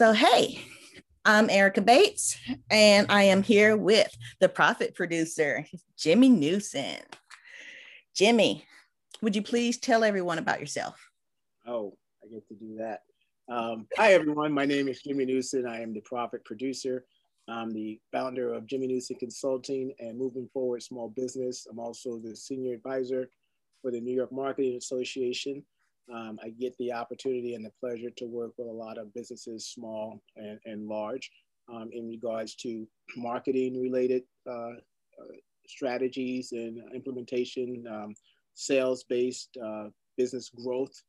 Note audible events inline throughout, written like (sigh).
So, hey, I'm Ericka Bates, and I am here with the profit producer, Jimmy Newson. Jimmy, would you please tell everyone about yourself? Oh, I get to do that. Um, hi, everyone. My name is Jimmy Newson. I am the profit producer. I'm the founder of Jimmy Newson Consulting and Moving Forward Small Business. I'm also the senior advisor for the New York Marketing Association. Um, I get the opportunity and the pleasure to work with a lot of businesses, small and, and large, um, in regards to (clears throat) marketing related uh, uh, strategies and implementation, um, sales based uh, business growth.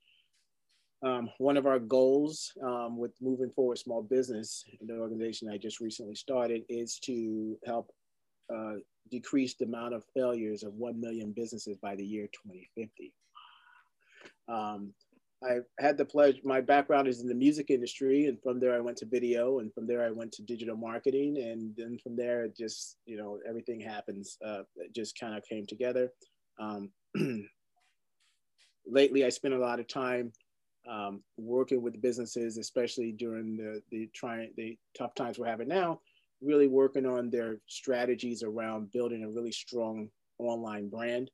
Um, one of our goals um, with moving forward small business in the organization I just recently started is to help uh, decrease the amount of failures of 1 million businesses by the year 2050. Um, I had the pleasure, my background is in the music industry, and from there I went to video, and from there I went to digital marketing, and then from there it just, you know, everything happens, uh, it just kind of came together. Um, (clears throat) lately, I spent a lot of time um, working with businesses, especially during the, the trying, the tough times we're having now, really working on their strategies around building a really strong online brand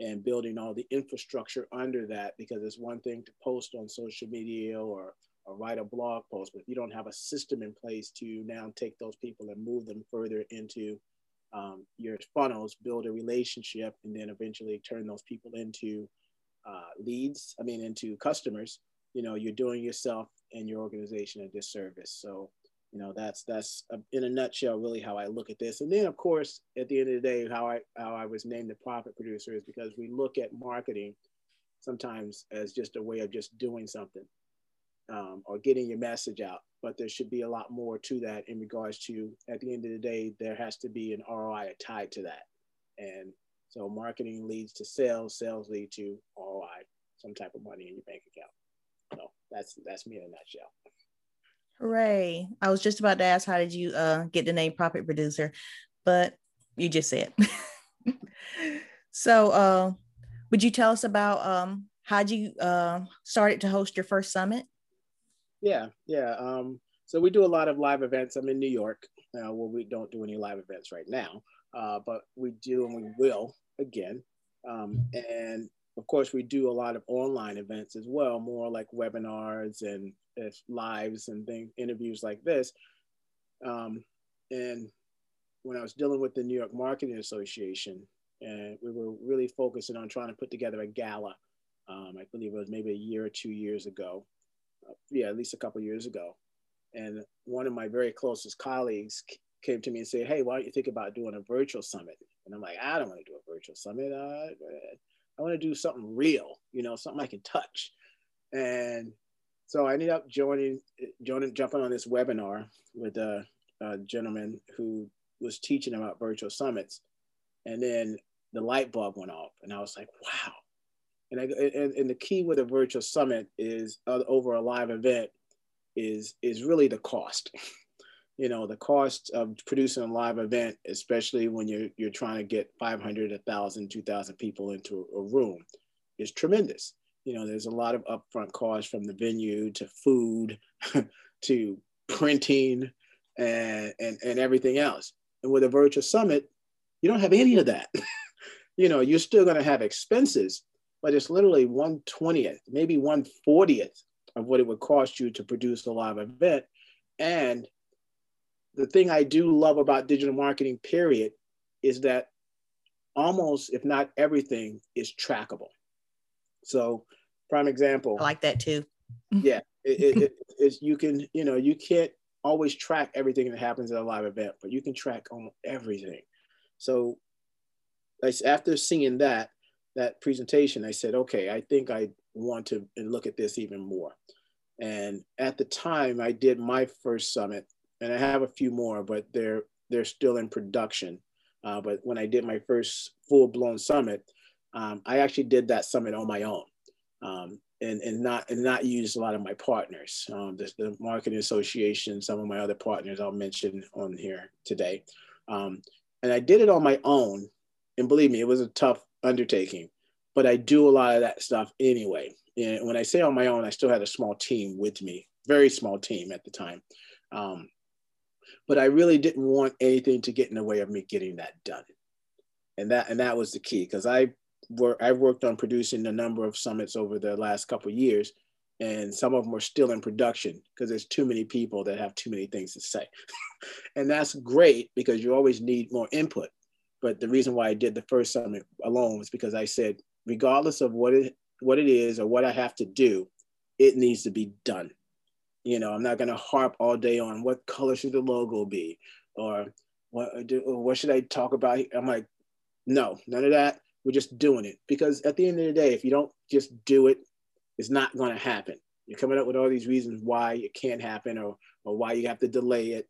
and building all the infrastructure under that because it's one thing to post on social media or, or write a blog post, but if you don't have a system in place to now take those people and move them further into um, your funnels, build a relationship, and then eventually turn those people into uh, leads, I mean, into customers, you know, you're doing yourself and your organization a disservice. So you know that's that's in a nutshell really how i look at this. And then of course at the end of the day how i how i was named the profit producer is because we look at marketing sometimes as just a way of just doing something um, or getting your message out. But there should be a lot more to that in regards to at the end of the day there has to be an roi tied to that. And so marketing leads to sales sales lead to roi some type of money in your bank account. So that's that's me in a nutshell Hooray. I was just about to ask how did you uh, get the name profit producer, but you just said. (laughs) so uh, would you tell us about um, how you uh, started to host your first summit? Yeah, yeah. Um, so we do a lot of live events. I'm in New York. Uh, well, we don't do any live events right now, uh, but we do and we will again. Um, and of course, we do a lot of online events as well, more like webinars and lives and thing, interviews like this. Um, and when I was dealing with the New York Marketing Association, and we were really focusing on trying to put together a gala. Um, I believe it was maybe a year or two years ago. Uh, yeah, at least a couple years ago. And one of my very closest colleagues came to me and said, "Hey, why don't you think about doing a virtual summit?" And I'm like, "I don't want to do a virtual summit. I want to do something real, you know, something I can touch." And so I ended up joining, joining, jumping on this webinar with a, a gentleman who was teaching about virtual summits, and then the light bulb went off, and I was like, wow. And, I, and, and the key with a virtual summit is uh, over a live event is is really the cost. (laughs) you know, the cost of producing a live event, especially when you're you're trying to get 500, 1,000, 2,000 people into a room, is tremendous you know, there's a lot of upfront costs from the venue to food (laughs) to printing and, and, and everything else. And with a virtual summit, you don't have any of that. (laughs) you know, you're still going to have expenses, but it's literally 120th, maybe 140th of what it would cost you to produce a live event. And the thing I do love about digital marketing, period, is that almost, if not everything, is trackable. So, prime example. I like that too. yeah, (laughs) it, it, it's you can you know you can't always track everything that happens at a live event, but you can track almost everything. So, after seeing that that presentation, I said, okay, I think I want to look at this even more. And at the time, I did my first summit, and I have a few more, but they're they're still in production. Uh, but when I did my first full blown summit, um, I actually did that summit on my own. Um, and, and not and not use a lot of my partners. Um, the, the, marketing association, some of my other partners I'll mention on here today. Um, and I did it on my own. And believe me, it was a tough undertaking, but I do a lot of that stuff anyway. And when I say on my own, I still had a small team with me very small team at the time. Um, but I really didn't want anything to get in the way of me getting that done. And that and that was the key because I work I've worked on producing a number of summits over the last couple years, and some of them are still in production because there's too many people that have too many things to say. (laughs) and that's great because you always need more input. But the reason why I did the first summit alone was because I said, regardless of what it what it is or what I have to do, it needs to be done. You know, I'm not going to harp all day on what color should the logo be or what, what should I talk about. I'm like, no, none of that. We're just doing it because at the end of the day, if you don't just do it, it's not going to happen. You're coming up with all these reasons why it can't happen or, or why you have to delay it.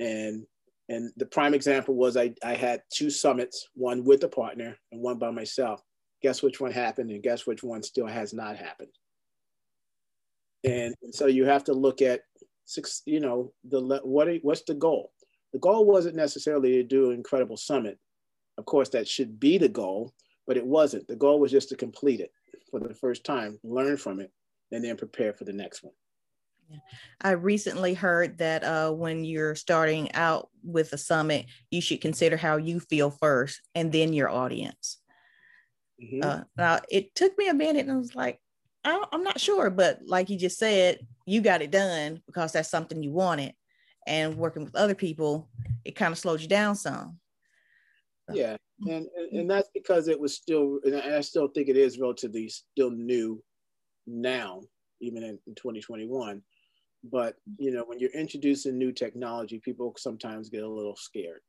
And and the prime example was I, I had two summits, one with a partner and one by myself. Guess which one happened and guess which one still has not happened. And, and so you have to look at six, you know, the what what's the goal? The goal wasn't necessarily to do an incredible summit. Of course, that should be the goal, but it wasn't. The goal was just to complete it for the first time, learn from it, and then prepare for the next one. I recently heard that uh, when you're starting out with a summit, you should consider how you feel first and then your audience. Mm-hmm. Uh, now, it took me a minute and I was like, I am not sure, but like you just said, you got it done because that's something you wanted. And working with other people, it kind of slowed you down some. Yeah, and, and that's because it was still, and I still think it is relatively still new now, even in, in 2021. But you know, when you're introducing new technology, people sometimes get a little scared,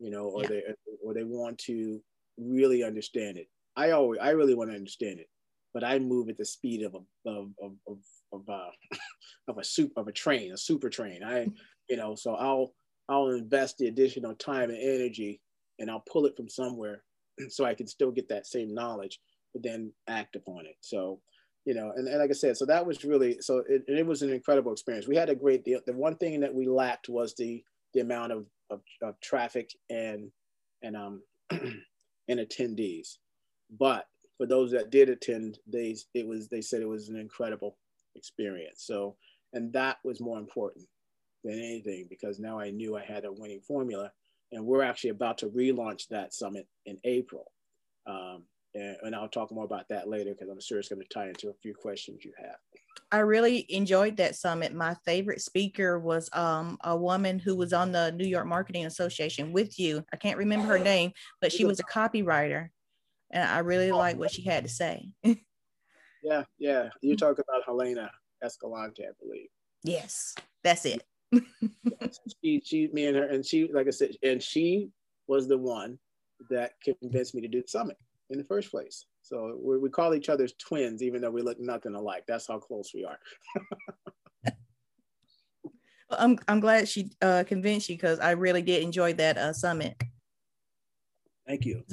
you know, or yeah. they or they want to really understand it. I always, I really want to understand it but I move at the speed of a of of of, of, uh, (laughs) of a soup of a train, a super train. I, you know, so I'll I'll invest the additional time and energy, and I'll pull it from somewhere, (clears throat) so I can still get that same knowledge, but then act upon it. So, you know, and, and like I said, so that was really so it, it was an incredible experience. We had a great deal. The one thing that we lacked was the the amount of of, of traffic and and um (clears throat) and attendees, but for those that did attend, they it was they said it was an incredible experience. So, and that was more important than anything because now I knew I had a winning formula, and we're actually about to relaunch that summit in April. Um, and, and I'll talk more about that later because I'm sure it's going to tie into a few questions you have. I really enjoyed that summit. My favorite speaker was um, a woman who was on the New York Marketing Association with you. I can't remember her name, but she was a copywriter and I really like what she had to say. yeah, yeah. You talk about Helena Escalante, I believe. Yes, that's it. (laughs) she, she, me and her, and she, like I said, and she was the one that convinced me to do the summit in the first place. So we, we call each other's twins, even though we look nothing alike. That's how close we are. (laughs) I'm I'm glad she uh, convinced you because I really did enjoy that uh, summit. Thank you.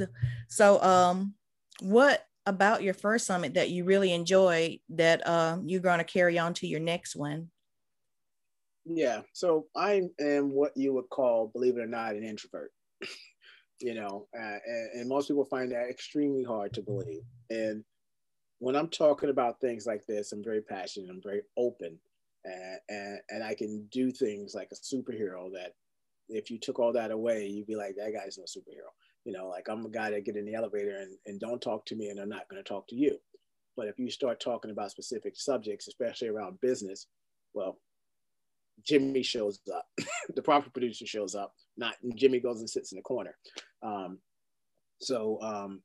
So, um, what about your first summit that you really enjoyed that uh, you're going to carry on to your next one? Yeah. So I am what you would call, believe it or not, an introvert. (laughs) you know, uh, and, and most people find that extremely hard to believe. And when I'm talking about things like this, I'm very passionate. I'm very open, and, and and I can do things like a superhero. That if you took all that away, you'd be like, that guy's no superhero. You know, like I'm a guy that get in the elevator and, and don't talk to me and I'm not going to talk to you. But if you start talking about specific subjects, especially around business, well, Jimmy shows up. (laughs) the profit producer shows up. Not Jimmy goes and sits in the corner. Um, so um,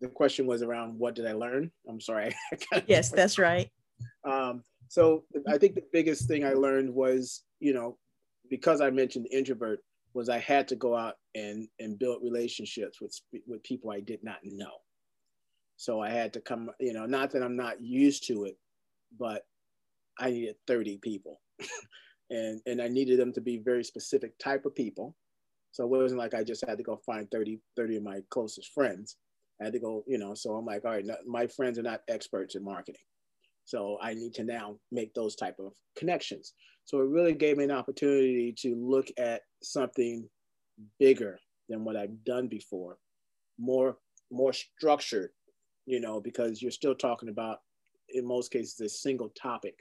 the question was around what did I learn? I'm sorry. (laughs) yes, that's right. Um, so I think the biggest thing I learned was, you know, because I mentioned introvert, was I had to go out and and build relationships with with people I did not know. So I had to come, you know, not that I'm not used to it, but I needed 30 people. And and I needed them to be very specific type of people. So it wasn't like I just had to go find 30, 30 of my closest friends. I had to go, you know, so I'm like, all right, my friends are not experts in marketing. So I need to now make those type of connections. So it really gave me an opportunity to look at something bigger than what I've done before, more more structured, you know, because you're still talking about in most cases a single topic,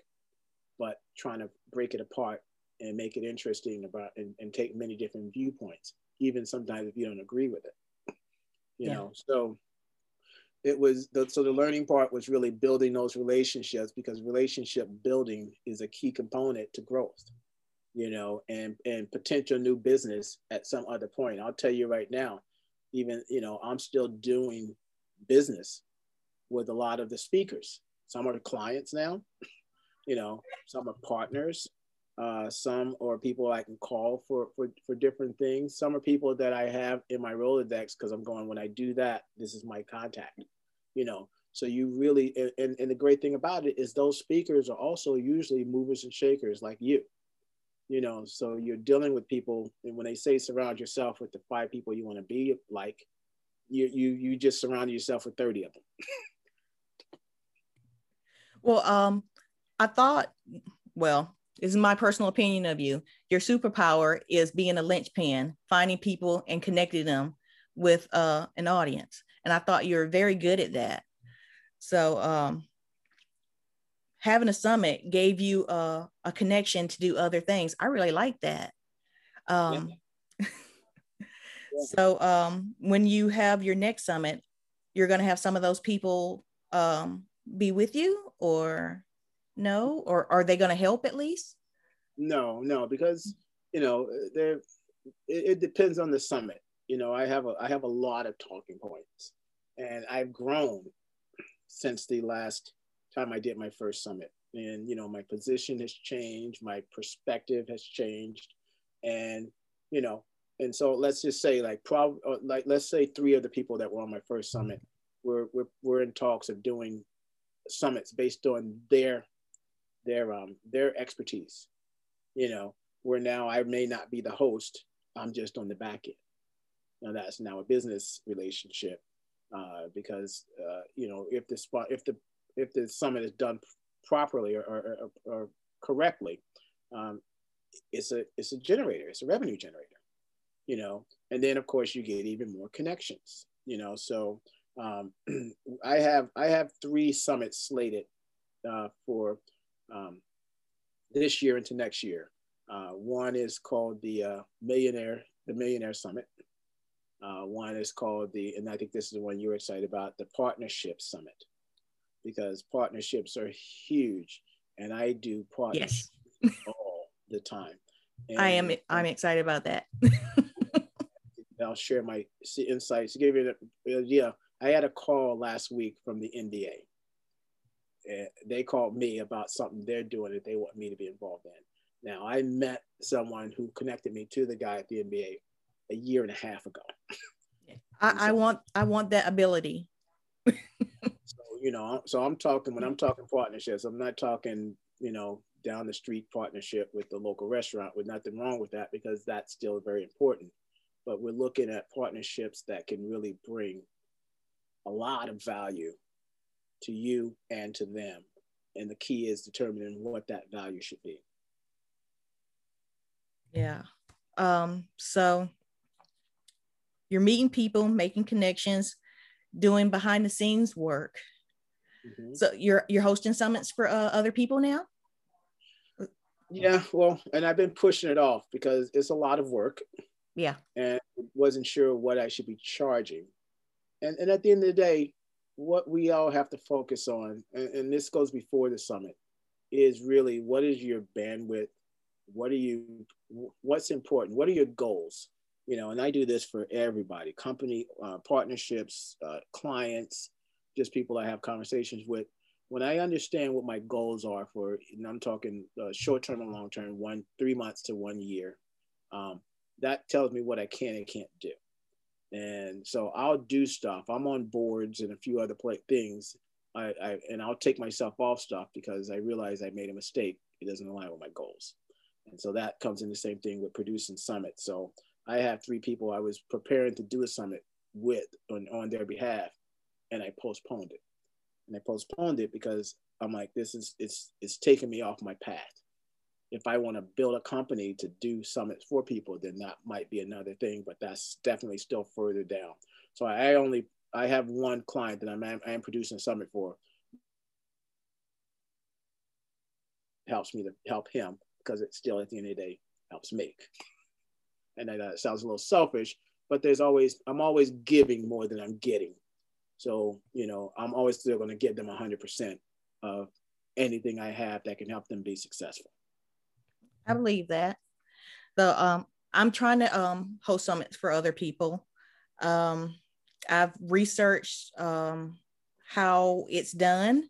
but trying to break it apart and make it interesting about and, and take many different viewpoints, even sometimes if you don't agree with it. You yeah. know, so it was the, so the learning part was really building those relationships because relationship building is a key component to growth you know and and potential new business at some other point i'll tell you right now even you know i'm still doing business with a lot of the speakers some are clients now you know some are partners uh, some are people I can call for, for, for different things. Some are people that I have in my Rolodex because I'm going, when I do that, this is my contact, you know. So you really, and, and the great thing about it is those speakers are also usually movers and shakers like you, you know. So you're dealing with people, and when they say surround yourself with the five people you want to be like, you, you, you just surround yourself with 30 of them. well, um, I thought, well, this is my personal opinion of you. Your superpower is being a linchpin, finding people and connecting them with uh, an audience. And I thought you were very good at that. So um, having a summit gave you a, a connection to do other things. I really like that. Um, yeah. (laughs) so um, when you have your next summit, you're going to have some of those people um, be with you or no? Or are they going to help at least? No, no, because you know there it, it, depends on the summit. You know, I have a I have a lot of talking points, and I've grown since the last time I did my first summit. And you know, my position has changed, my perspective has changed, and you know, and so let's just say like prob uh, like let's say three of the people that were on my first summit were we're, we're in talks of doing summits based on their their um their expertise you know where now i may not be the host i'm just on the back end. Now that's now a business relationship uh, because uh, you know if the spot if the if the summit is done properly or, or, or correctly um, it's a it's a generator it's a revenue generator you know? And then of course you get even more connections you know? So um, (clears throat) i have i have three summits slated uh, for um, this year into next year. Uh, one is called the uh, Millionaire, the Millionaire Summit. Uh, one is called the, and I think this is the one you're excited about, the Partnership Summit, because partnerships are huge, and I do partnerships yes. (laughs) all the time. And, I am. I'm excited about that. (laughs) I'll share my insights. To give you an idea, I had a call last week from the NBA they called me about something they're doing that they want me to be involved in. Now, I met someone who connected me to the guy at the NBA a year and a half ago. I, (laughs) I want I want that ability. (laughs) so you know, so I'm talking when I'm talking partnerships, I'm not talking you know down the street partnership with the local restaurant. With nothing wrong with that because that's still very important. But we're looking at partnerships that can really bring a lot of value to you and to them. And the key is determining what that value should be. Yeah. Um, so you're meeting people, making connections, doing behind the scenes work. Mm-hmm. So you're you're hosting summits for uh, other people now. Yeah, well, and I've been pushing it off because it's a lot of work. Yeah, and wasn't sure what I should be charging. And and at the end of the day, what we all have to focus on, and, and this goes before the summit, is really what is your bandwidth? What are you, what's important? What are your goals? You know, and I do this for everybody company, uh, partnerships, uh, clients, just people I have conversations with. When I understand what my goals are for, and I'm talking uh, short term and long term, one, three months to one year, um, that tells me what I can and can't do. And so I'll do stuff. I'm on boards and a few other play- things. I, I and I'll take myself off stuff because I realize I made a mistake. It doesn't align with my goals. And so that comes in the same thing with producing summit. So I have three people I was preparing to do a summit with on, on their behalf, and I postponed it. And I postponed it because I'm like, this is it's it's taking me off my path if I want to build a company to do summits for people, then that might be another thing, but that's definitely still further down. So I only, I have one client that I'm, I am producing a summit for. helps me to help him because it still at the end of the day helps me. And I know that sounds a little selfish, but there's always I'm always giving more than I'm getting. So you know I'm always still going to give them 100% of anything I have that can help them be successful. I believe that. The um, I'm trying to um, host summits for other people. Um, I've researched um, how it's done.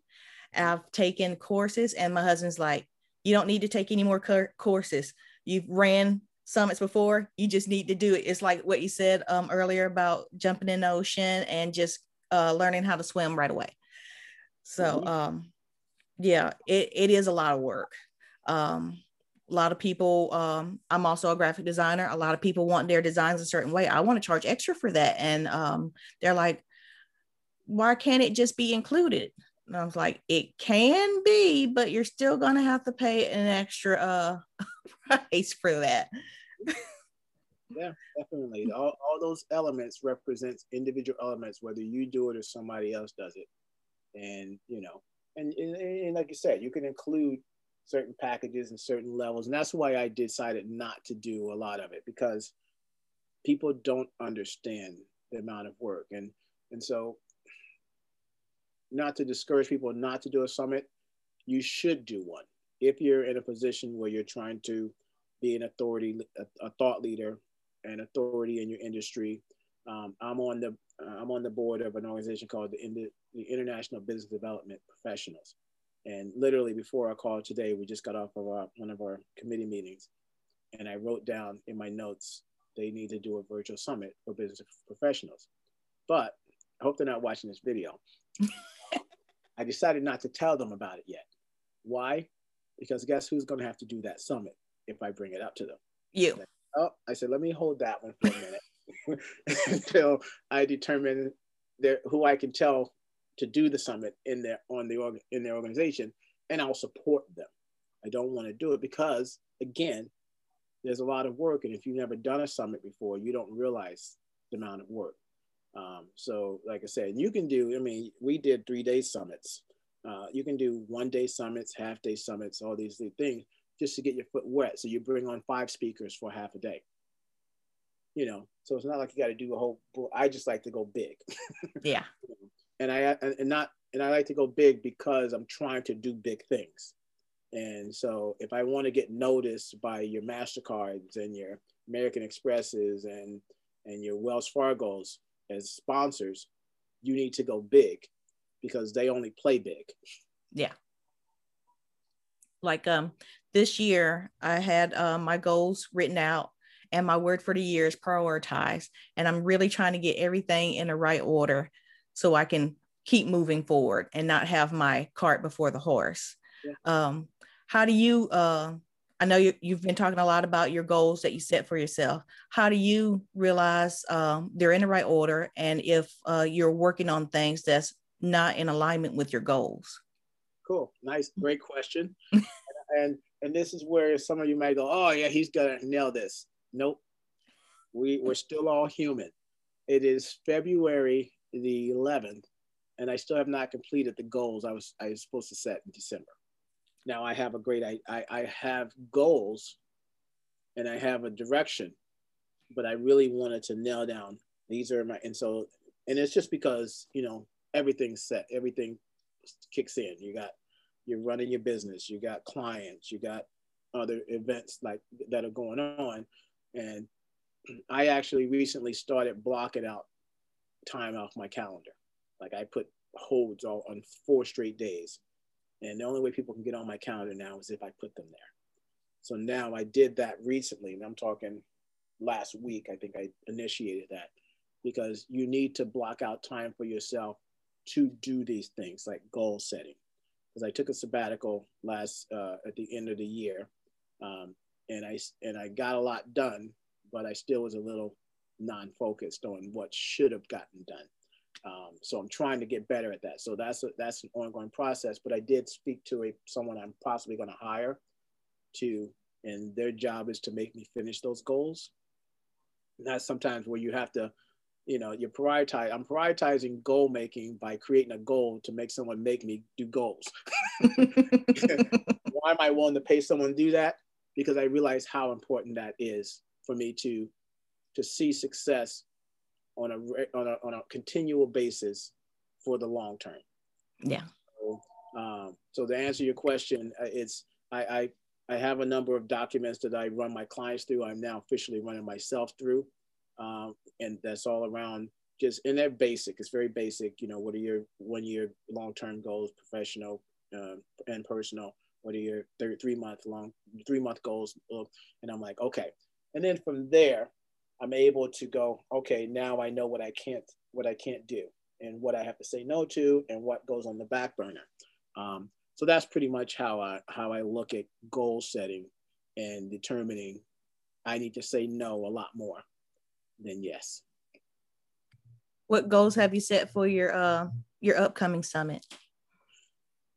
I've taken courses, and my husband's like, "You don't need to take any more courses. You've ran summits before. You just need to do it." It's like what you said um, earlier about jumping in the ocean and just uh, learning how to swim right away. So, mm-hmm. um, yeah, it, it is a lot of work. Um, a lot of people um, i'm also a graphic designer a lot of people want their designs a certain way. I want to charge extra for that. And um, they're like why can't it just be included? And i was like it can be but you're still going to have to pay an extra uh, (laughs) price for that. (laughs) Yeah definitely. All, all those elements represents individual elements whether you do it or somebody else does it. And you know and, and, and like you said you can include certain packages and certain levels. And that's why I decided not to do a lot of it because people don't understand the amount of work. And and so not to discourage people not to do a summit, you should do one. If you're in a position where you're trying to be an authority, a, a thought leader, and authority in your industry, um, I'm on the I'm on the board of an organization called the, the International Business Development Professionals. And literally before our call today, we just got off of our, one of our committee meetings. And I wrote down in my notes, they need to do a virtual summit for business professionals. But I hope they're not watching this video. (laughs) I decided not to tell them about it yet. Why? Because guess who's going to have to do that summit if I bring it up to them? You. oh, I said, let me hold that one for a minute (laughs) until I determine there, who I can tell to do the summit in their on the org, in their organization, and I'll support them. I don't want to do it because again, there's a lot of work, and if you've never done a summit before, you don't realize the amount of work. Um, so, like I said, you can do. I mean, we did three day summits. Uh, you can do one day summits, half day summits, all these things just to get your foot wet. So you bring on five speakers for half a day. You know, so it's not like you got to do a whole. I just like to go big. (laughs) Yeah and I and not and I like to go big because I'm trying to do big things. And so if I want to get noticed by your Mastercards and your American Expresses and and your Wells Fargo's as sponsors, you need to go big because they only play big. Yeah. Like um this year I had uh, my goals written out and my word for the year is prioritize and I'm really trying to get everything in the right order so I can keep moving forward and not have my cart before the horse. Yeah. Um, how do you, uh, I know you, you've been talking a lot about your goals that you set for yourself. How do you realize um, they're in the right order and if uh, you're working on things that's not in alignment with your goals? Cool. Nice. Great question. (laughs) and and this is where some of you might go, oh yeah, he's gonna nail this. Nope. We we're still all human. It is February the 11th, and I still have not completed the goals I was I was supposed to set in December. Now I have a great I, I, I have goals and I have a direction, but I really wanted to nail down these are my and so and it's just because you know everything's set, everything kicks in. You got you're running your business, you got clients, you got other events like that are going on. And I actually recently started blocking out time off my calendar. Like I put holds all on four straight days. And the only way people can get on my calendar now is if I put them there. So now I did that recently, and I'm talking last week, I think I initiated that because you need to block out time for yourself to do these things like goal setting. Because I took a sabbatical last uh, at the end of the year, um, and I and I got a lot done, but I still was a little non-focused on what should have gotten done. Um, so I'm trying to get better at that. So that's a, that's an ongoing process. But I did speak to a someone I'm possibly going to hire to, and their job is to make me finish those goals. And that's sometimes where you have to you know, you're prioritize. I'm prioritizing goal making by creating a goal to make someone make me do goals. (laughs) Why am I willing to pay someone to do that? Because I realize how important that is for me to to see success on a on a on a continual basis for the long term. Yeah. So, um, so to answer your question, uh, it's I, I I have a number of documents that I run my clients through. I'm now officially running myself through um, and that's all around just and they're basic. It's very basic. You know, what are your one year long term goals, professional uh, and personal? What are your three month long three month goals? And I'm like, okay. And then from there, I'm able to go, okay, now I know what I can't what I can't do and what I have to say no to and what goes on the back burner. Um, so that's pretty much how I how I look at goal setting and determining I need to say no a lot more than yes. What goals have you set for your uh your upcoming summit?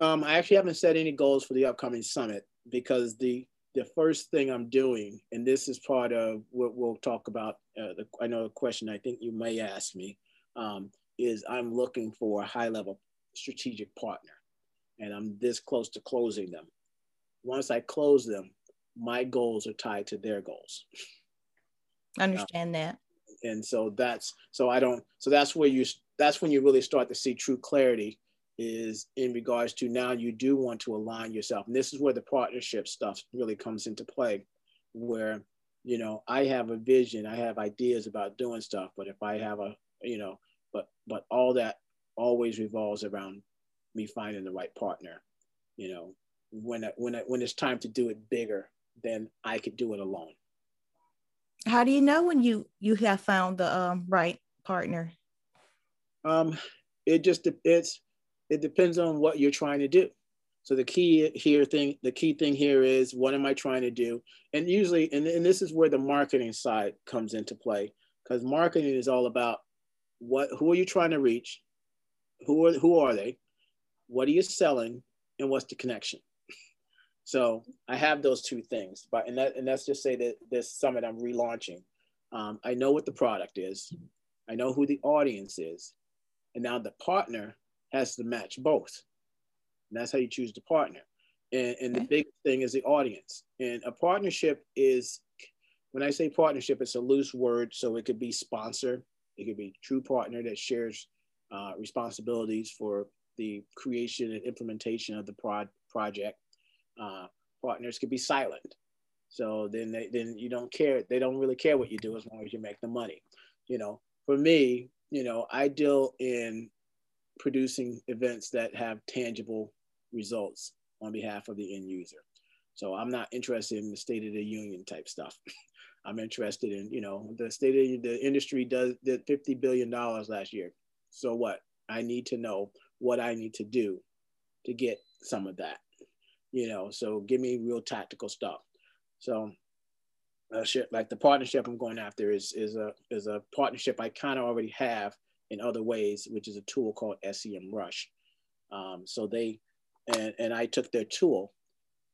Um, I actually haven't set any goals for the upcoming summit because the the first thing I'm doing, and this is part of what we'll talk about. Uh, the, I know a question I think you may ask me um, is I'm looking for a high level strategic partner, and I'm this close to closing them. Once I close them, my goals are tied to their goals. I understand uh, that and so that's so i don't so that's where you that's when you really start to see true clarity is in regards to now you do want to align yourself. And this is where the partnership stuff really comes into play where you know i have a vision i have ideas about doing stuff but if i have a you know but but all that always revolves around me finding the right partner you know when I, when I, when it's time to do it bigger then i could do it alone. How do you know when you you have found the um, right partner? Um it just it's it depends on what you're trying to do. So the key here thing the key thing here is what am i trying to do? And usually and, and this is where the marketing side comes into play because marketing is all about what who are you trying to reach? Who are who are they? What are you selling? And what's the connection? (laughs) So I have those two things, but and that and that's just say that this summit I'm relaunching. Um, I know what the product is, I know who the audience is, and now the partner has to match both. And that's how you choose the partner. And, and the big thing is the audience. And a partnership is, when I say partnership, it's a loose word. So it could be sponsor, it could be true partner that shares uh, responsibilities for the creation and implementation of the prod project uh, partners could be silent. So then they then you don't care. They don't really care what you do as long as you make the money. You know, for me, you know, I deal in producing events that have tangible results on behalf of the end user. So I'm not interested in the state of the union type stuff. (laughs) I'm interested in, you know, the state of the industry does did 50 billion dollars last year. So what? I need to know what I need to do to get some of that you know, so give me real tactical stuff. So uh, like the partnership I'm going after is, is a, is a partnership I kind of already have in other ways, which is a tool called SEMrush. Um, so they, and, and I took their tool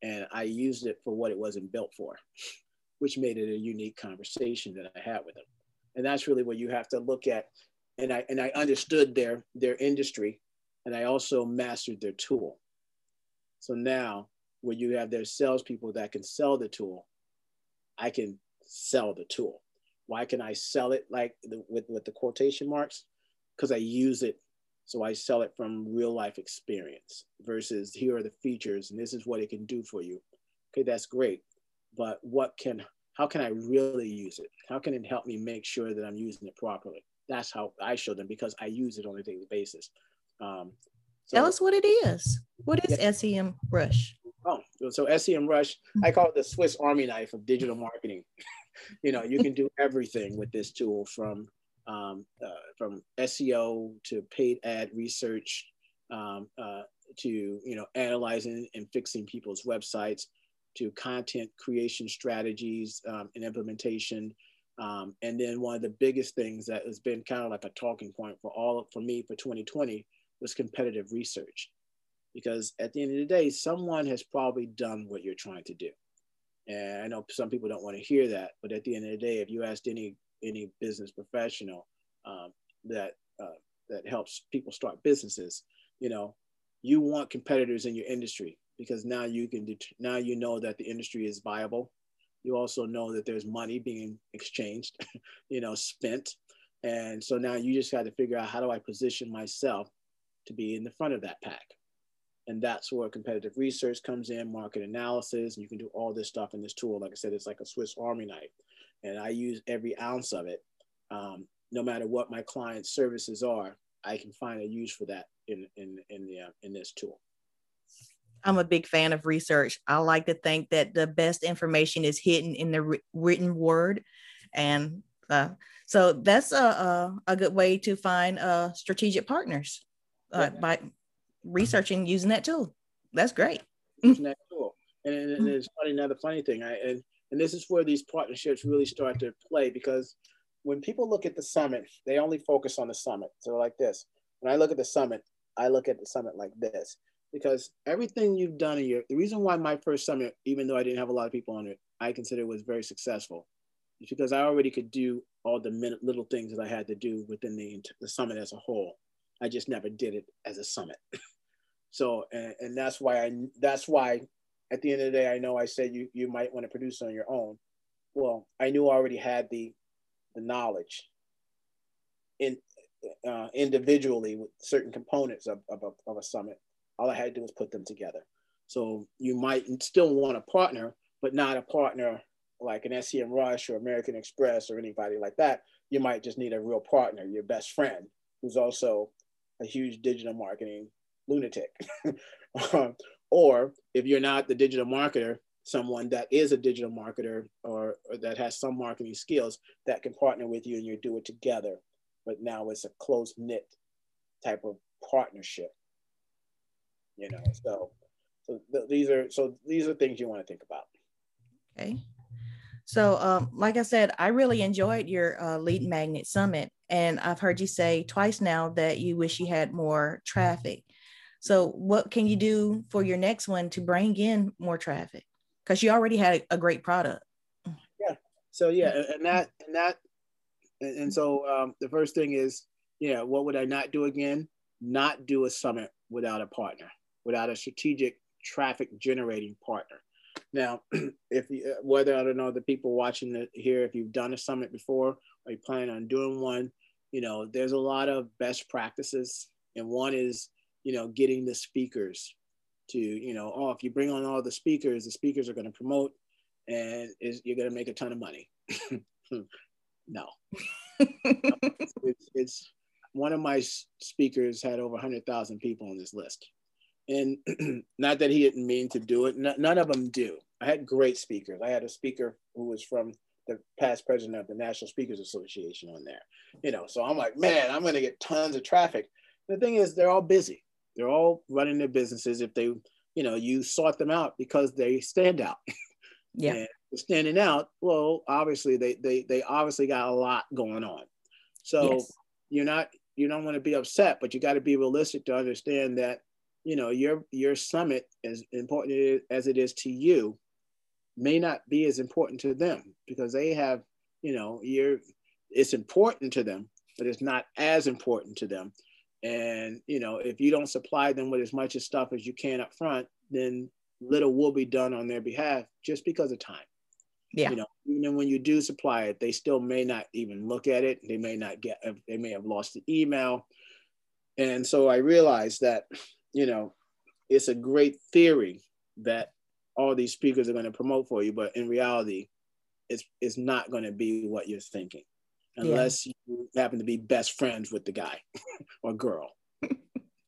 and I used it for what it wasn't built for, which made it a unique conversation that I had with them. And that's really what you have to look at. And I, and I understood their, their industry and I also mastered their tool. So now when you have their salespeople that can sell the tool, I can sell the tool. Why can I sell it like the, with, with the quotation marks? Because I use it. So I sell it from real life experience versus here are the features and this is what it can do for you. Okay, that's great. But what can, how can I really use it? How can it help me make sure that I'm using it properly? That's how I show them because I use it on a daily basis. Um, so, Tell us what it is. What is yeah. SEM Rush? Oh, so SEMrush, I call it the Swiss Army knife of digital marketing. (laughs) you know, you can do everything with this tool from um, uh, from SEO to paid ad research um, uh, to you know analyzing and fixing people's websites to content creation strategies um, and implementation. Um, and then one of the biggest things that has been kind of like a talking point for all for me for 2020 was competitive research because at the end of the day, someone has probably done what you're trying to do. And I know some people don't want to hear that, but at the end of the day, if you asked any any business professional, um, that uh, that helps people start businesses. You know, you want competitors in your industry because now you can det- now you know that the industry is viable. You also know that there's money being exchanged, (laughs) you know, spent, and so now you just got to figure out how do I position myself to be in the front of that pack. And that's where competitive research comes in, market analysis, and you can do all this stuff in this tool. Like I said, it's like a Swiss Army knife, and I use every ounce of it. Um, no matter what my client's services are, I can find a use for that in in in the uh, in this tool. I'm a big fan of research. I like to think that the best information is hidden in the written word, and uh, so that's a, a, a good way to find uh, strategic partners uh, yeah. by researching using that tool. That's great. Using that tool, and, and it's funny. Another funny thing, I and and this is where these partnerships really start to play because when people look at the summit, they only focus on the summit. So like this, when I look at the summit, I look at the summit like this because everything you've done in your the reason why my first summit, even though I didn't have a lot of people on it, I consider was very successful, is because I already could do all the little things that I had to do within the the summit as a whole. I just never did it as a summit. (laughs) so and, and that's why I that's why at the end of the day I know I said you you might want to produce on your own. Well, I knew I already had the the knowledge in uh, individually with certain components of, of, a, of a summit. All I had to do was put them together. So you might still want a partner, but not a partner like an SEMrush or American Express or anybody like that. You might just need a real partner, your best friend, who's also a huge digital marketing lunatic. (laughs) Or if you're not the digital marketer, someone that is a digital marketer or, or, that has some marketing skills that can partner with you and you do it together. But now it's a close knit type of partnership. You know, so so th- these are so these are things you want to think about. Okay. So, um, like I said, I really enjoyed your uh, lead magnet summit, and I've heard you say twice now that you wish you had more traffic. So, what can you do for your next one to bring in more traffic? because you already had a great product. Yeah. So yeah, and that and that and, so um, the first thing is, yeah, what would I not do again? Not do a summit without a partner, without a strategic traffic generating partner. Now, (clears throat) if you, whether I don't know the people watching it here, if you've done a summit before or you plan on doing one, you know, there's a lot of best practices, and one is, you know, getting the speakers to you know oh if you bring on all the speakers the speakers are going to promote and is you're going to make a ton of money. (laughs) No. (laughs) It's, it's, one of my speakers had over 100000 people on this list. And (clears throat) not that he didn't mean to do it none of them do. I had great speakers. I had a speaker who was from the past president of the national speakers association on there you know so i'm like man i'm going to get tons of traffic. The thing is they're all busy they're all running their businesses. If they, you know, you sought them out because they stand out. (laughs) Yeah. and standing out, well, obviously they they they obviously got a lot going on. So yes. you're not you don't want to be upset, but you got to be realistic to understand that you know your your summit, as important as it is to you, may not be as important to them because they have you know you're it's important to them, but it's not as important to them. And you know, if you don't supply them with as much of stuff as you can up front, then little will be done on their behalf just because of time. Yeah. You know, even when you do supply it, they still may not even look at it. They may not get. Uh, they may have lost the email. And so I realized that, you know, it's a great theory that all these speakers are going to promote for you, but in reality, it's it's not going to be what you're thinking unless yeah. you happen to be best friends with the guy (laughs) or girl.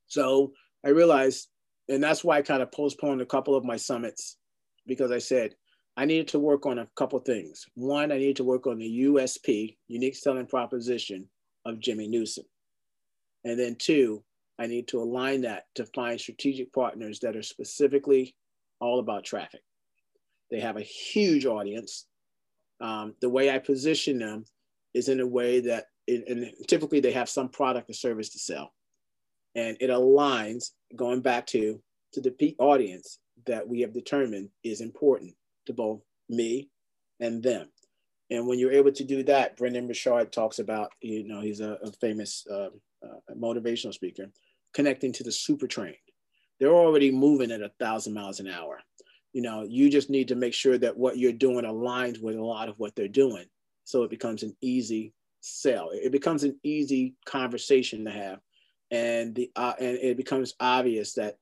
so I realized, and that's why I kind of postponed a couple of my summits because I said I needed to work on a couple things. One, I needed to work on the USP, unique selling proposition of Jimmy Newson. And then two, I need to align that to find strategic partners that are specifically all about traffic. They have a huge audience. Um, the way I position them is in a way that, it, and typically they have some product or service to sell. And it aligns, going back to, to the peak audience that we have determined is important to both me and them. And when you're able to do that, Brendon Burchard talks about, you know, he's a, a famous uh, uh, motivational speaker, connecting to the super trained. They're already moving at a thousand miles an hour. You know, you just need to make sure that what you're doing aligns with a lot of what they're doing. So it becomes an easy sell. It becomes an easy conversation to have. And the uh, and it becomes obvious that,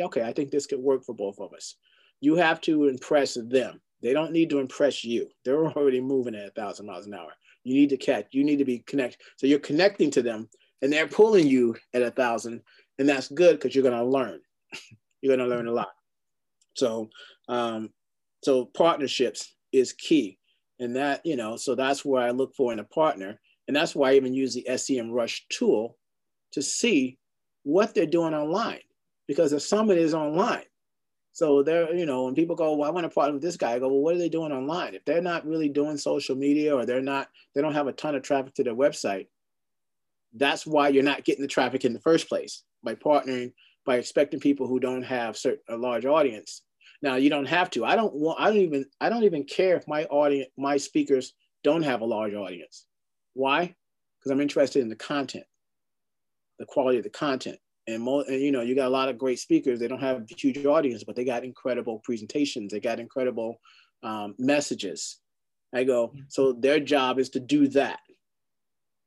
okay, I think this could work for both of us. You have to impress them they don't need to impress you. They're already moving at a thousand miles an hour. You need to catch, you need to be connect. So you're connecting to them and they're pulling you at a thousand. And that's good because you're gonna learn. (laughs) you're gonna learn a lot. So um, so partnerships is key. And that, you know, so that's where I look for in a partner. And that's why I even use the SEMrush tool to see what they're doing online. Because the summit is online. So they're, you know, when people go, well, I want to partner with this guy, I go, well, what are they doing online? If they're not really doing social media or they're not, they don't have a ton of traffic to their website, that's why you're not getting the traffic in the first place by partnering, by expecting people who don't have certain, a large audience. Now you don't have to. I don't want, I don't even, I don't even care if my audience, my speakers don't have a large audience. Why? Because I'm interested in the content, the quality of the content. And, mo- and you know you got a lot of great speakers. They don't have huge audience but they got incredible presentations. They got incredible um, messages. I go so their job is to do that.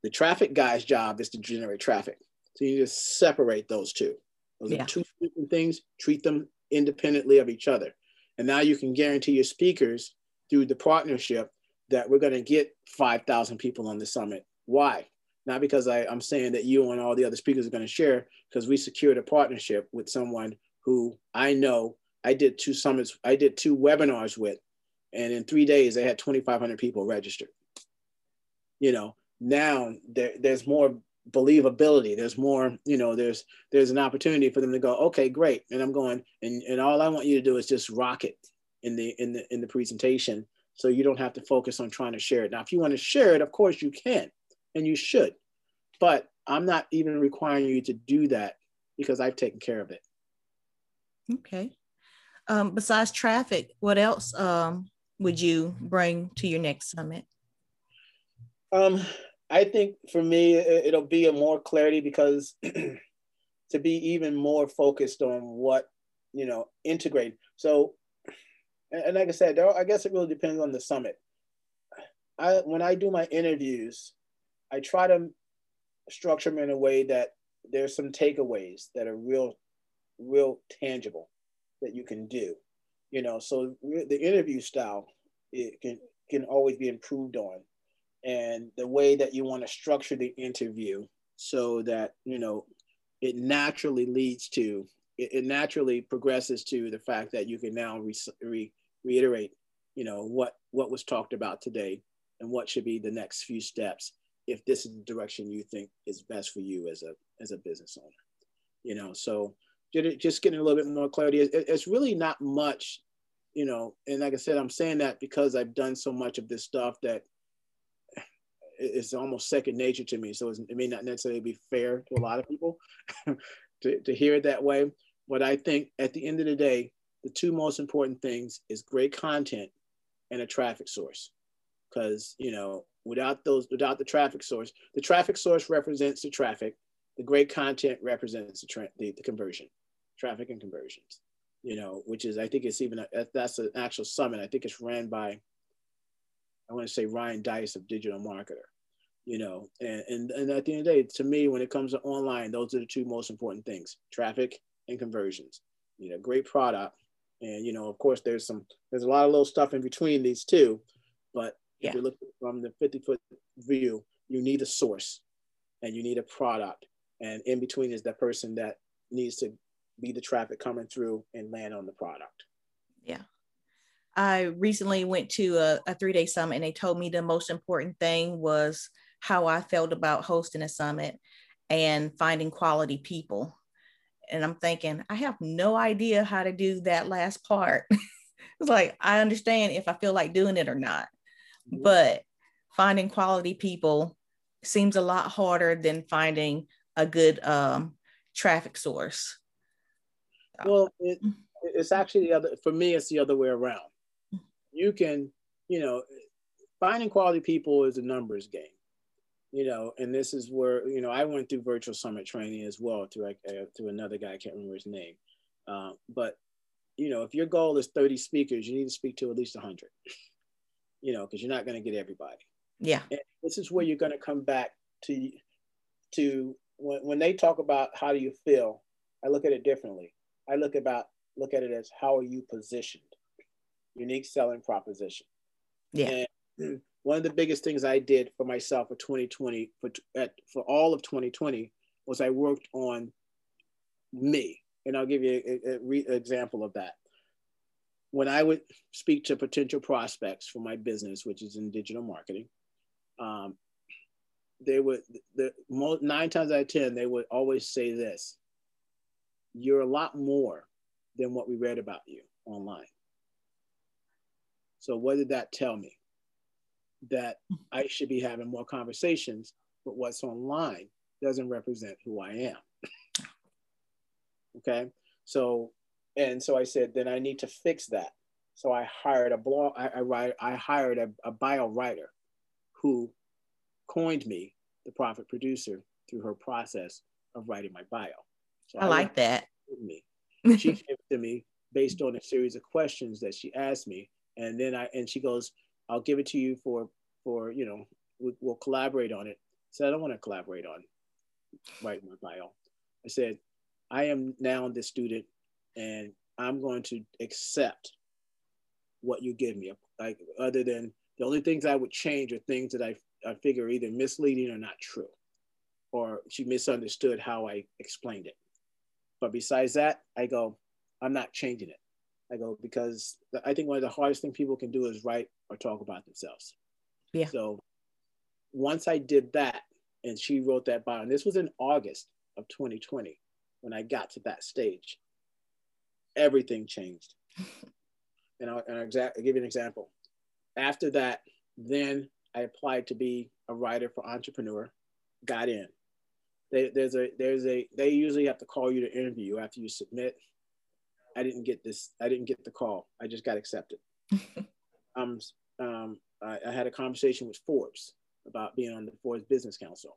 The traffic guy's job is to generate traffic. So you just separate those two. Those yeah. are two different things. Treat them independently of each other. And now you can guarantee your speakers through the partnership that we're going to get 5000 people on the summit. Why? Not because I, I'm saying that you and all the other speakers are going to share, because we secured a partnership with someone who I know I did two summits, I did two webinars with, and in three days they had 2,500 people registered. You know, now there, there's more believability. There's more, you know, there's there's an opportunity for them to go, okay, great. And I'm going, and, and all I want you to do is just rock it in the in the in the presentation. So you don't have to focus on trying to share it. Now, if you want to share it, of course you can and you should. But I'm not even requiring you to do that because I've taken care of it. Okay. Um, besides traffic, what else um, would you bring to your next summit? Um, I think for me, it'll be a more clarity because (clears throat) to be even more focused on what, you know, integrate. So, and like I said, I guess it really depends on the summit. I, when I do my interviews, I try to structure them in a way that there's some takeaways that are real, real tangible that you can do. You know, so the interview style it can can always be improved on, and the way that you want to structure the interview so that you know it naturally leads to it, it naturally progresses to the fact that you can now re, re, reiterate you know what what was talked about today and what should be the next few steps if this is the direction you think is best for you as a as a business owner you know. So just getting a little bit more clarity it's really not much you know and like i said i'm saying that because i've done so much of this stuff that it's almost second nature to me. So it may not necessarily be fair to a lot of people (laughs) to, to hear it that way. But i think at the end of the day the two most important things is great content and a traffic source. Because you know without those without the traffic source the traffic source represents the traffic. The great content represents the, tra- the, the conversion traffic and conversions you know which is i think it's even a, that's an actual summit. I think it's ran by i want to say ryan Deiss of digital marketer you know and, and and at the end of the day to me when it comes to online those are the two most important things traffic and conversions you know great product and you know of course there's some there's a lot of little stuff in between these two but yeah. If you look from the 50 foot view, you need a source and you need a product. And in between is that person that needs to be the traffic coming through and land on the product. Yeah. I recently went to a, a three day summit and they told me the most important thing was how I felt about hosting a summit and finding quality people. And I'm thinking, I have no idea how to do that last part. (laughs) it's like, I understand if I feel like doing it or not but finding quality people seems a lot harder than finding a good um, traffic source. Well, it, it's actually the other, for me, it's the other way around. You can, you know, finding quality people is a numbers game you know, and this is where you know I went through virtual summit training as well to uh, to another guy I can't remember his name, uh, but you know if your goal is 30 speakers, you need to speak to at least 100, (laughs) you know, because you're not going to get everybody. Yeah, and this is where you're going to come back to to when when they talk about how do you feel, I look at it differently. I look about look at it as how are you positioned, unique selling proposition. Yeah. And (clears throat) one of the biggest things I did for myself for 2020, for, at, for all of 2020, was I worked on me. And I'll give you an example of that. When I would speak to potential prospects for my business, which is in digital marketing, um, they would, the, nine times out of 10, they would always say this You're a lot more than what we read about you online. So, what did that tell me? that I should be having more conversations, but what's online doesn't represent who I am. (laughs) okay. So, and so I said, then I need to fix that. So I hired a blog, I, I, write, I hired a, a bio writer who coined me the profit producer through her process of writing my bio. So I, I like that. Me. She came to me based on a series of questions that she asked me. And then I, and she goes, I'll give it to you for for you know we, will collaborate on it. I said I don't want to collaborate on writing my bio. I said I am now the student, and I'm going to accept what you give me. Like other than the only things I would change are things that I I figure are either misleading or not true, or she misunderstood how I explained it. But besides that, I go, I'm not changing it. I go because I think one of the hardest things people can do is write or talk about themselves. Yeah. So once I did that, and she wrote that bio, and this was in August of 2020 when I got to that stage, everything changed. (laughs) and I'll, and I'll, exa- I'll give you an example. After that, then I applied to be a writer for Entrepreneur, got in. They, there's a there's a they usually have to call you to interview after you submit I didn't get this. I didn't get the call. I just got accepted. (laughs) um, um, I, I, had a conversation with Forbes about being on the Forbes Business Council.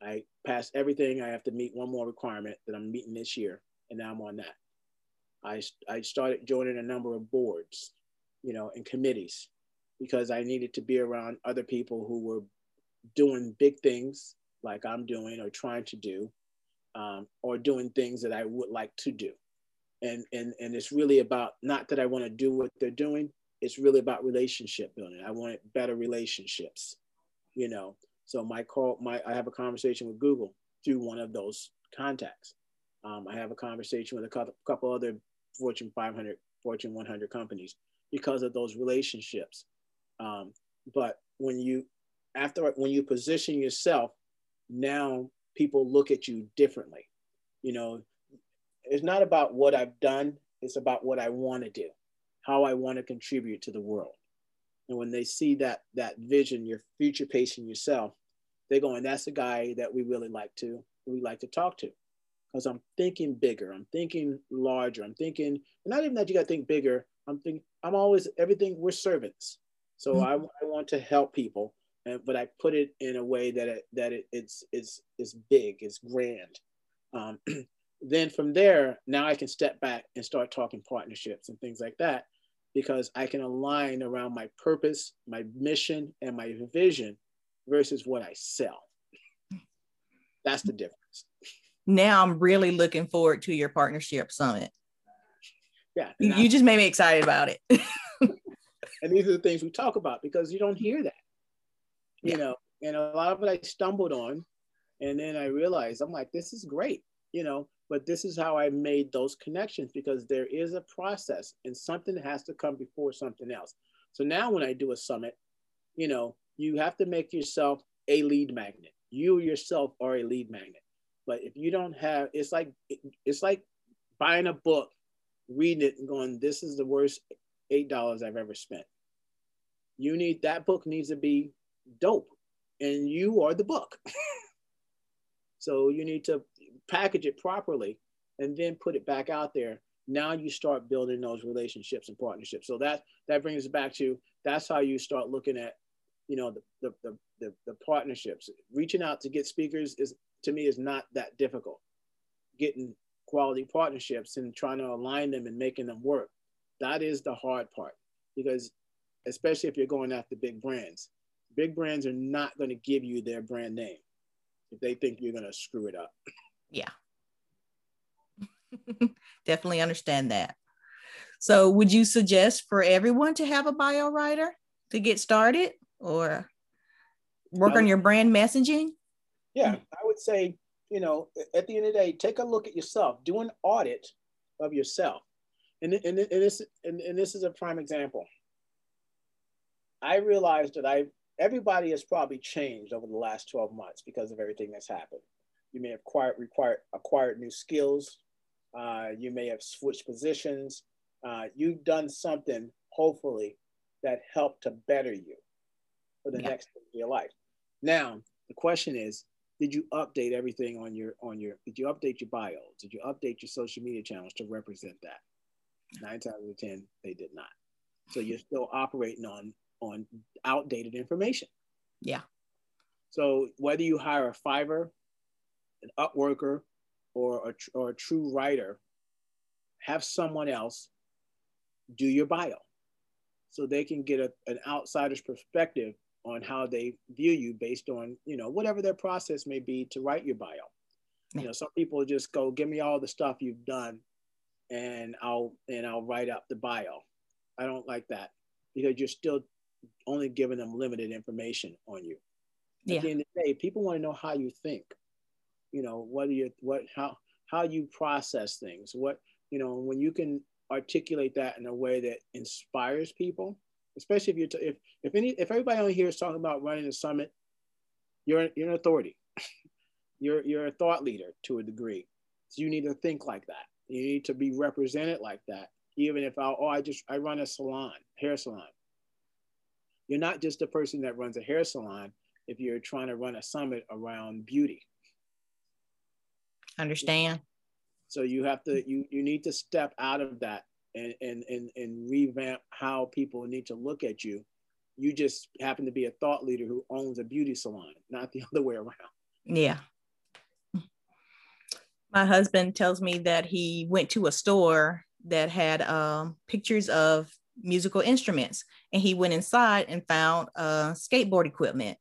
I passed everything. I have to meet one more requirement that I'm meeting this year, and now I'm on that. I, I started joining a number of boards, you know, and committees because I needed to be around other people who were doing big things like I'm doing or trying to do, um, or doing things that I would like to do and and and it's really about not that I want to do what they're doing. It's really about relationship building. I want better relationships, you know. So my call, my I have a conversation with Google through one of those contacts. Um, I have a conversation with a couple, couple other Fortune 500, Fortune 100 companies because of those relationships. Um, but when you after when you position yourself, now people look at you differently. You know, it's not about what I've done, it's about what I want to do, how I want to contribute to the world. And when they see that that vision, you're future pacing yourself, they're going, that's the guy that we really like to, we like to talk to. Because I'm thinking bigger, I'm thinking larger, I'm thinking, not even that you gotta think bigger, I'm thinking, I'm always everything, we're servants. So mm-hmm. I, I want to help people. And, but I put it in a way that it, that it, it's it's it's big, it's grand. Um, (clears throat) then from there, now I can step back and start talking partnerships and things like that because I can align around my purpose, my mission, and my vision versus what I sell. That's the difference. Now I'm really looking forward to your partnership summit. Yeah. You, you just made me excited about it. (laughs) and these are the things we talk about because you don't hear that. You yeah. know, and a lot of it I stumbled on. And then I realized I'm like, this is great. You know, but this is how I made those connections because there is a process and something has to come before something else. So now when I do a summit, you know, you have to make yourself a lead magnet. You yourself are a lead magnet. But if you don't have, it's like it's like buying a book, reading it, and going, "This is the worst eight dollars I've ever spent." You need that book needs to be dope, and you are the book. (laughs) so you need to package it properly, and then put it back out there. Now you start building those relationships and partnerships. So that that brings us back to that's how you start looking at, you know, the, the, the, the, the partnerships, reaching out to get speakers is, to me, is not that difficult. Getting quality partnerships and trying to align them and making them work. That is the hard part because especially if you're going after big brands, big brands are not going to give you their brand name if they think you're going to screw it up. Yeah. (laughs) Definitely understand that. So, would you suggest for everyone to have a bio writer to get started or work on your brand messaging? Yeah, I would say, you know, at the end of the day, take a look at yourself, do an audit of yourself. And, and, and, this, and, and this is a prime example. I realized that I everybody has probably changed over the last 12 months because of everything that's happened. You may have acquired, required, acquired new skills. Uh, you may have switched positions. Uh, you've done something, hopefully, that helped to better you for the yeah. next of your life. Now, the question is, did you update everything on your on your did you update your bio? Did you update your social media channels to represent that? Nine times out of ten, they did not. So you're still operating on on outdated information. Yeah. So whether you hire a Fiverr, an Upworker, or a, or a true writer, have someone else do your bio so they can get a, an outsider's perspective on how they view you based on you know whatever their process may be to write your bio you know some people just go give me all the stuff you've done and i'll and i'll write up the bio i don't like that because you're still only giving them limited information on you. At yeah. the end of the day, people want to know how you think. You know, what do you what how how you process things. What you know when you can articulate that in a way that inspires people, especially if you're t- if if any if everybody on here is talking about running a summit, you're you're an authority. (laughs) you're you're a thought leader to a degree. So you need to think like that. You need to be represented like that. Even if I oh I just I run a salon, hair salon you're not just a person that runs a hair salon if you're trying to run a summit around beauty. Understand. So you have to you you need to step out of that and and and, and revamp how people need to look at you. You just happen to be a thought leader who owns a beauty salon, not the (laughs) other way around. Yeah. My husband tells me that he went to a store that had um, pictures of musical instruments. And he went inside and found uh, skateboard equipment,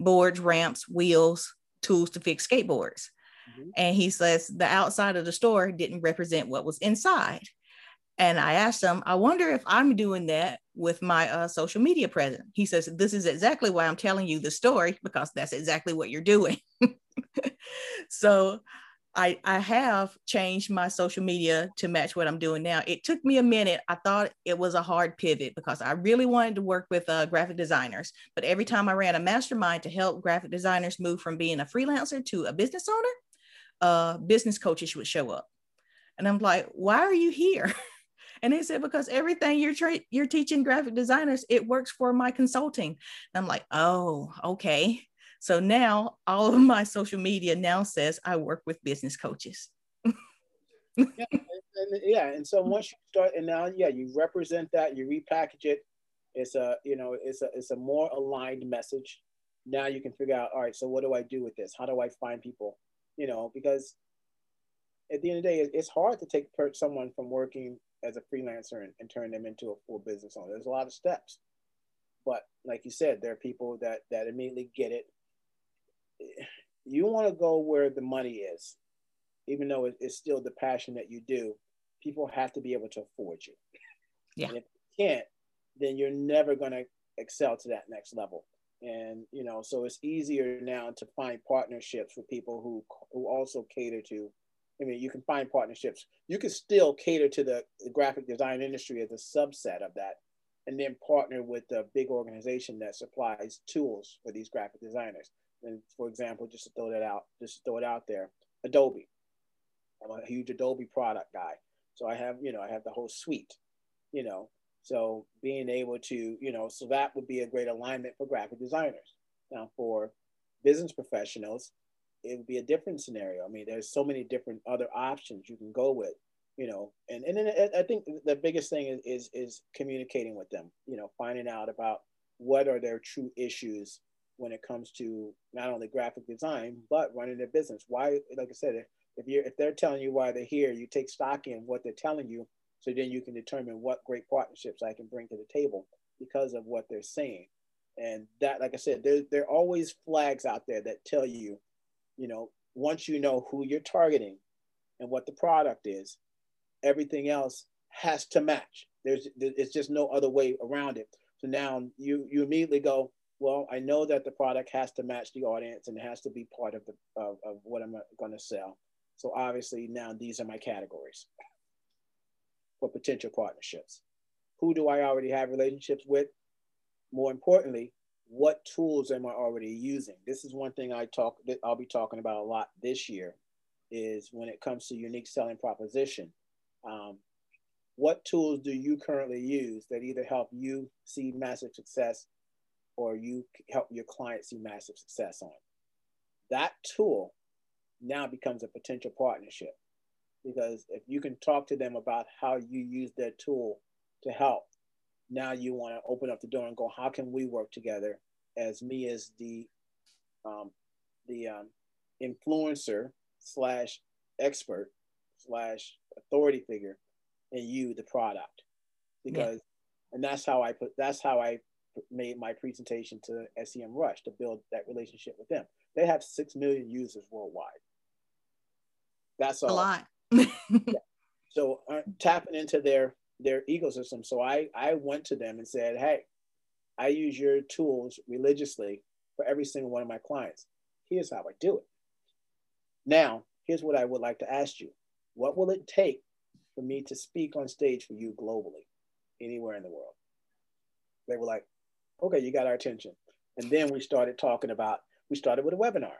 boards, ramps, wheels, tools to fix skateboards. Mm-hmm. And he says the outside of the store didn't represent what was inside. And I asked him, I wonder if I'm doing that with my uh, social media presence. He says, This is exactly why I'm telling you the story because that's exactly what you're doing. (laughs) so I, I have changed my social media to match what I'm doing now. It took me a minute. I thought it was a hard pivot because I really wanted to work with uh, graphic designers. But every time I ran a mastermind to help graphic designers move from being a freelancer to a business owner, uh, business coaches would show up. And I'm like, why are you here? (laughs) And they said, because everything you're tra- you're teaching graphic designers, it works for my consulting. And I'm like, oh, okay. So now all of my social media now says I work with business coaches. yeah, and, yeah, and so (laughs) once you start, and now yeah, you represent that, you repackage it. It's a you know it's a it's a more aligned message. Now you can figure out all right. So what do I do with this? How do I find people? You know, because at the end of the day, it's hard to take someone from working as a freelancer and, and turn them into a full business owner. There's a lot of steps, but like you said, there are people that that immediately get it (sighs) you want to go where the money is, even though it's still the passion that you do. People have to be able to afford you. Yeah. And if you can't, then you're never going to excel to that next level. And you know, so it's easier now to find partnerships with people who who also cater to. I mean, you can find partnerships. You can still cater to the, the graphic design industry as a subset of that, and then partner with a big organization that supplies tools for these graphic designers. And for example, just to throw that out, just to throw it out there, Adobe. I'm a huge Adobe product guy. So I have, you know, I have the whole suite, you know. So being able to, you know, so that would be a great alignment for graphic designers. Now for business professionals, it would be a different scenario. I mean, there's so many different other options you can go with, you know, and, and then I think the biggest thing is, is, is communicating with them, you know, finding out about what are their true issues when it comes to not only graphic design but running their business. Why, like I said, if you're, if they're telling you why they're here, you take stock in what they're telling you, so then you can determine what great partnerships I can bring to the table because of what they're saying. And that, like I said, there there are always flags out there that tell you, you know, once you know who you're targeting and what the product is, everything else has to match. There's it's just no other way around it. So now you you immediately go, well, I know that the product has to match the audience and it has to be part of the of, of what I'm going to sell. So obviously now these are my categories for potential partnerships. Who do I already have relationships with? More importantly, what tools am I already using? This is one thing I talk that I'll be talking about a lot this year is when it comes to unique selling proposition. Um, what tools do you currently use that either help you see massive success or you help your client see massive success on? That tool now becomes a potential partnership because if you can talk to them about how you use their tool to help, now you want to open up the door and go, how can we work together as me as the um, the um, influencer slash expert slash authority figure and you the product because yeah. and that's how i put that's how i made my presentation to SEMrush to build that relationship with them they have six million users worldwide that's all. a lot (laughs) so uh, tapping into their their ecosystem so i i went to them and said hey i use your tools religiously for every single one of my clients here's how i do it now here's what i would like to ask you what will it take for me to speak on stage for you globally, anywhere in the world. They were like, okay, you got our attention. And then we started talking about, we started with a webinar.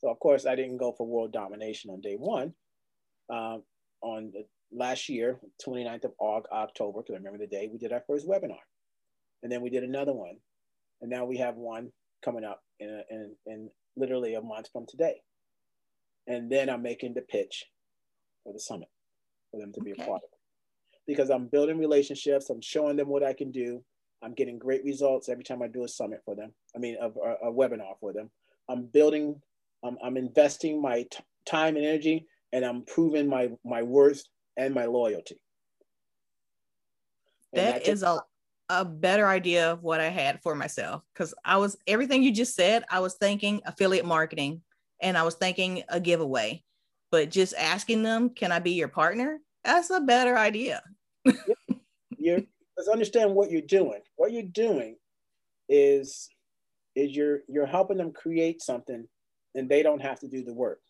So of course I didn't go for world domination on day one. Um, on the last year, 29th of aug October, because I remember the day, we did our first webinar. And then we did another one. And now we have one coming up in, a, in, in literally a month from today. And then I'm making the pitch for the summit for them to be okay. a part of it. Because I'm building relationships, I'm showing them what I can do. I'm getting great results every time I do a summit for them. I mean, a, a, a webinar for them. I'm building, I'm, I'm investing my t- time and energy, and I'm proving my my worth and my loyalty. And that is a a better idea of what I had for myself because I was everything you just said. I was thinking affiliate marketing, and I was thinking a giveaway, but just asking them, "Can I be your partner?" That's a better idea. (laughs) you let's understand what you're doing. What you're doing is is you're you're helping them create something and they don't have to do the work.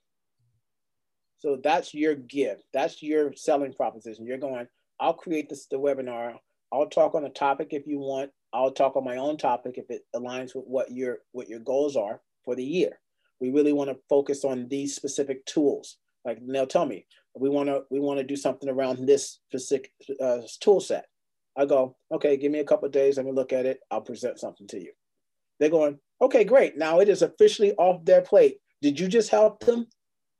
So that's your gift. That's your selling proposition. You're going, I'll create this the webinar. I'll talk on a topic if you want. I'll talk on my own topic if it aligns with what your what your goals are for the year. We really want to focus on these specific tools. Like they'll tell me, we want to we want to do something around this specific uh, tool set. I go, okay, give me a couple days. Let me look at it. I'll present something to you. They're going, okay, great. Now it is officially off their plate. Did you just help them?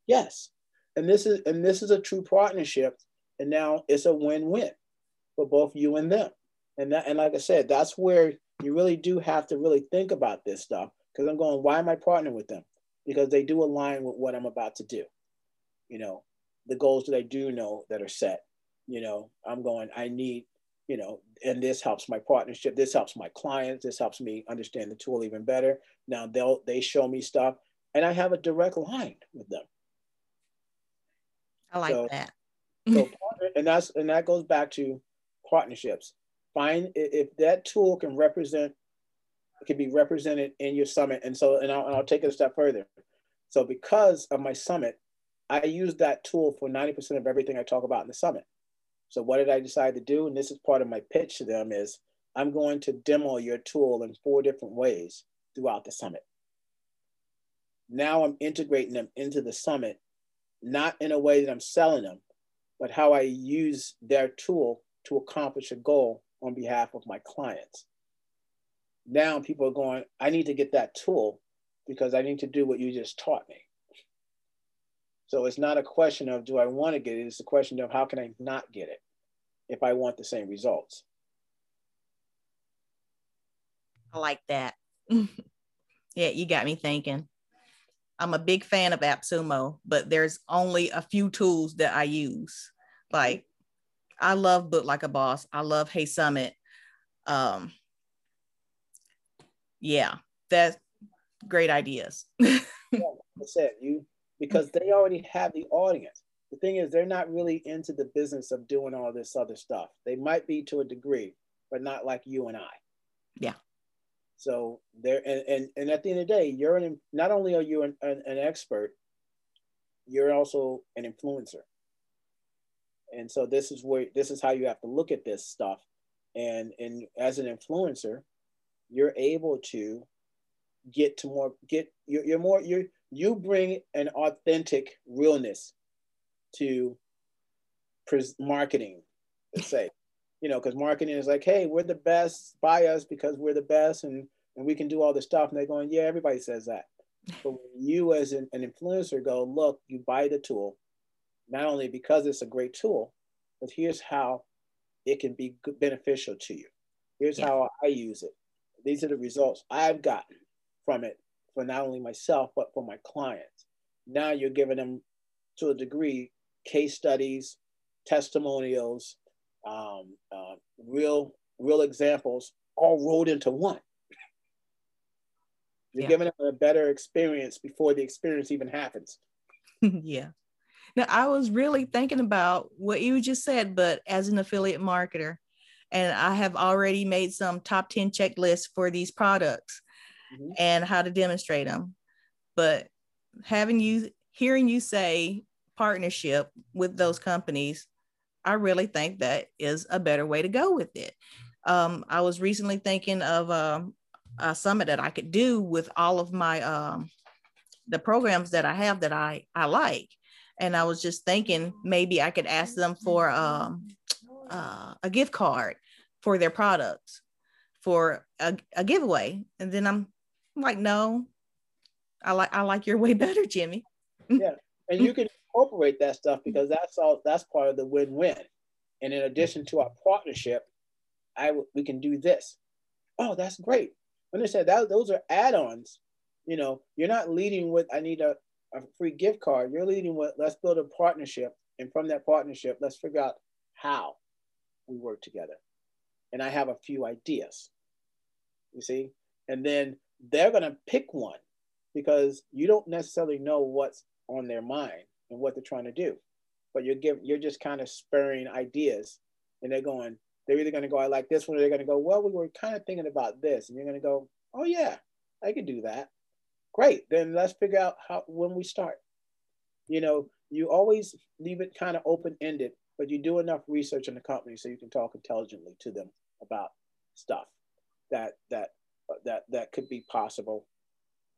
Yes. And this is and this is a true partnership. And now it's a win-win for both you and them. And that and like I said, that's where you really do have to really think about this stuff. Because I'm going, why am I partnering with them? Because they do align with what I'm about to do. You know, the goals that I do know that are set. You know, I'm going, I need, you know, and this helps my partnership. This helps my clients. This helps me understand the tool even better. Now they'll they show me stuff and I have a direct line with them. I like so, that. so (laughs) and that's and that goes back to partnerships. Find if that tool can represent can be represented in your summit. And so, and I'll, and I'll take it a step further. So because of my summit, I use that tool for 90% of everything I talk about in the summit. So what did I decide to do? And this is part of my pitch to them is I'm going to demo your tool in four different ways throughout the summit. Now I'm integrating them into the summit, not in a way that I'm selling them, but how I use their tool to accomplish a goal on behalf of my clients. Now people are going, I need to get that tool because I need to do what you just taught me. So it's not a question of do I want to get it? It's a question of how can I not get it if I want the same results. I like that. (laughs) yeah, you got me thinking. I'm a big fan of AppSumo, but there's only a few tools that I use. Like I love Book Like a Boss. I love HeySummit. Um, yeah, that's great ideas. yeah, I said you because they already have the audience. The thing is, they're not really into the business of doing all this other stuff. They might be to a degree, but not like you and I. Yeah. So there, and, and, and at the end of the day, you're an, not only are you an, an, an expert, you're also an influencer. And so this is where, this is how you have to look at this stuff. And, and as an influencer, you're able to get to more, get, you're, you're more, you're, you bring an authentic realness to pres- marketing, let's say you know, because marketing is like, hey, we're the best, buy us because we're the best and, and we can do all this stuff. And they're going, yeah, everybody says that. But when you as an, an influencer go, look, you buy the tool, not only because it's a great tool, but here's how it can be good, beneficial to you. Here's yeah. how I use it. These are the results I've gotten from it for not only myself, but for my clients. Now you're giving them, to a degree, case studies, testimonials, um, uh, real real examples all rolled into one. You're yeah. giving them a better experience before the experience even happens. (laughs) yeah. Now I was really thinking about what you just said, but as an affiliate marketer, and I have already made some top 10 checklists for these products mm-hmm. and how to demonstrate them. But having you hearing you say partnership with those companies I really think that is a better way to go with it. Um, I was recently thinking of um, a summit that I could do with all of my um, the programs that I have that I I like, and I was just thinking maybe I could ask them for um, uh, a gift card for their products for a, a giveaway, and then I'm like, no, I like I like your way (laughs) better, Jimmy. yeah, and you can incorporate that stuff because that's all that's part of the win-win. And in addition to our partnership, I we can do this. Oh, that's great. Understand that those are add-ons. You know, you're not leading with I need a, a free gift card. You're leading with let's build a partnership. And from that partnership, let's figure out how we work together. And I have a few ideas. You see? And then they're gonna pick one because you don't necessarily know what's on their mind and what they're trying to do. But you're giving you're just kind of spurring ideas, and they're going. They're either going to go, I like this one, or they're going to go, well, we were kind of thinking about this, and you're going to go, oh yeah, I could do that. Great. Then let's figure out how when we start. You know, you always leave it kind of open ended, but you do enough research in the company so you can talk intelligently to them about stuff that that that that could be possible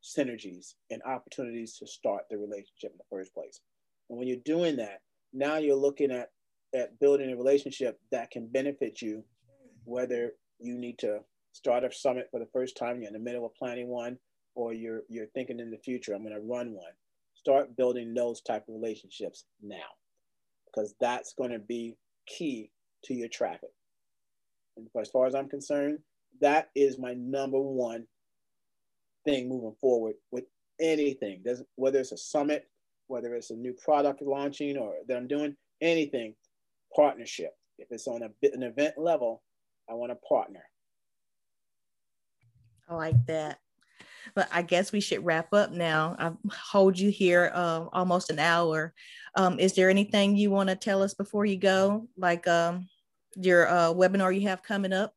synergies and opportunities to start the relationship in the first place. And when you're doing that, now you're looking at, at building a relationship that can benefit you, whether you need to start a summit for the first time, you're in the middle of planning one, or you're you're thinking in the future, I'm gonna run one. Start building those type of relationships now. Because that's gonna be key to your traffic. And as far as I'm concerned, that is my number one thing moving forward with anything. There's, whether it's a summit, whether it's a new product launching or that I'm doing, anything, partnership. If it's on a, an event level, I want a partner. I like that. But I guess we should wrap up now. I've hold you here uh, almost an hour. Um, is there anything you want to tell us before you go? Like um, your uh, webinar you have coming up?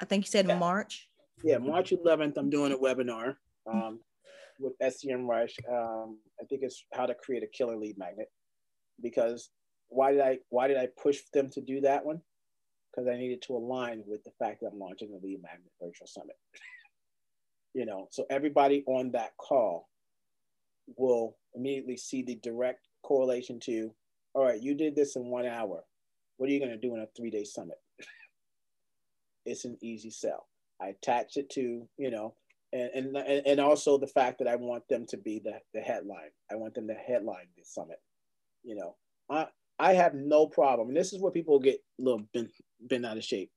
I think you said yeah. March. Yeah, March 11th, I'm doing a webinar. Um, with SEMrush. Um, I think it's how to create a killer lead magnet. Because why did I why did I push them to do that one? Because I needed to align with the fact that I'm launching the lead magnet virtual summit. (laughs) you know, so everybody on that call will immediately see the direct correlation to, all right, you did this in one hour. What are you going to do in a three day summit? (laughs) it's an easy sell. I attach it to, you know, and, and and also the fact that I want them to be the, the headline. I want them to headline this summit. You know, I I have no problem. And this is where people get a little bent, bent out of shape.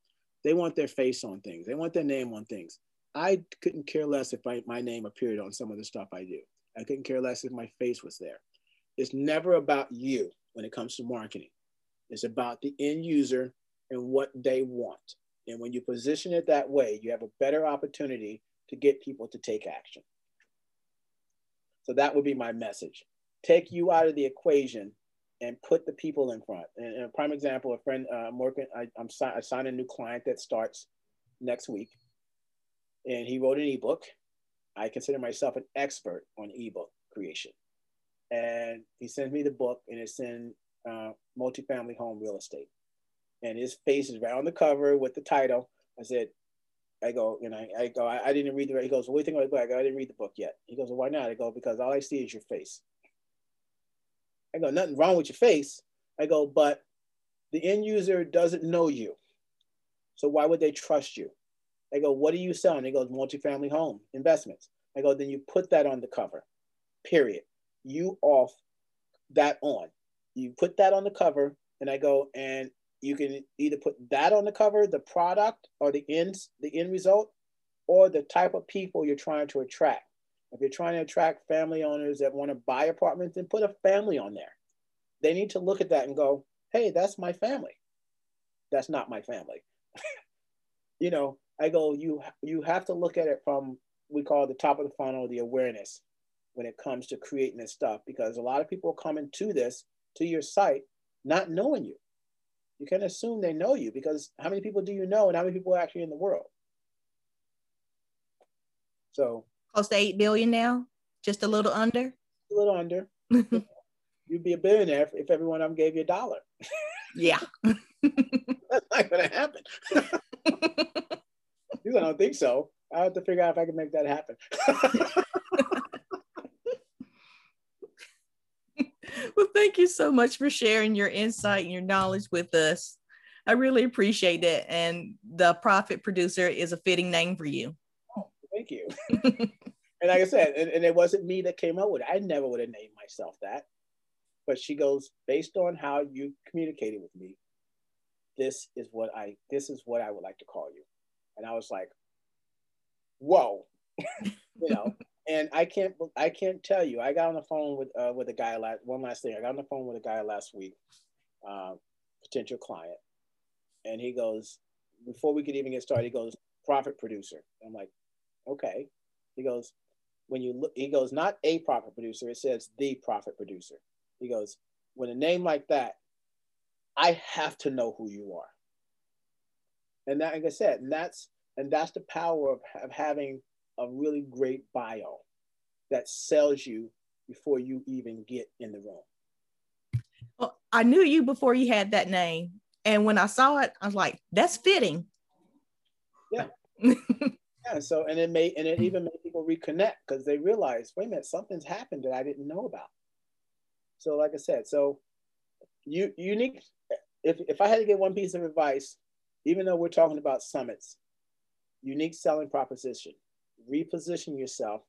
They want their face on things. They want their name on things. I couldn't care less if I, my name appeared on some of the stuff I do. I couldn't care less if my face was there. It's never about you when it comes to marketing. It's about the end user and what they want. And when you position it that way, you have a better opportunity to get people to take action. So that would be my message. Take you out of the equation and put the people in front. And, a prime example, a friend, uh, working, I, I'm si- I signed a new client that starts next week. And he wrote an ebook. I consider myself an expert on ebook creation. And he sends me the book, and it's in uh, multifamily home real estate. And his face is right on the cover with the title. I said, I go, and I, I go, I, I didn't read the, he goes, what do you think about the book? I go, I didn't read the book yet. He goes, well, why not? I go, because all I see is your face. I go, nothing wrong with your face. I go, but the end user doesn't know you. So why would they trust you? I go, what are you selling? He goes, multifamily home investments. I go, then you put that on the cover, period. You off that on. You put that on the cover, and I go, and you can either put that on the cover, the product or the end, the end result, or the type of people you're trying to attract. If you're trying to attract family owners that want to buy apartments, and put a family on there. They need to look at that and go, hey, that's my family. That's not my family. (laughs) you know, I go, you you have to look at it from we call the top of the funnel, the awareness when it comes to creating this stuff, because a lot of people are coming to this, to your site, not knowing you. You can assume they know you because how many people do you know and how many people are actually in the world? So close to eight billion now, just a little under. A little under. (laughs) You'd be a billionaire if, every one of them gave you a dollar. Yeah. (laughs) That's not gonna happen. (laughs) I don't think so. I have to figure out if I can make that happen. well, thank you so much for sharing your insight and your knowledge with us. I really appreciate it. And the profit producer is a fitting name for you. Thank you. (laughs) and like I said, and, and, it wasn't me that came up with it. I never would have named myself that. But she goes, based on how you communicated with me, this is what I this is what I would like to call you. And I was like, whoa, (laughs) you know. and I can't I can't tell you. I got on the phone with uh, with a guy last one last thing. I got on the phone with a guy last week, uh, potential client, and he goes before we could even get started. He goes profit producer. I'm like, okay. He goes when you look. He goes not a profit producer. It says the profit producer. He goes when a name like that, I have to know who you are. And that, like I said, and that's and that's the power of, of having a really great bio that sells you before you even get in the room. Well, I knew you before you had that name. And when I saw it, I was like, that's fitting. Yeah. (laughs) yeah. So, and it made, and it even made people reconnect because they realized, wait a minute, something's happened that I didn't know about. So, like I said, so you unique. If, if I had to give one piece of advice, even though we're talking about summits, unique selling proposition, reposition yourself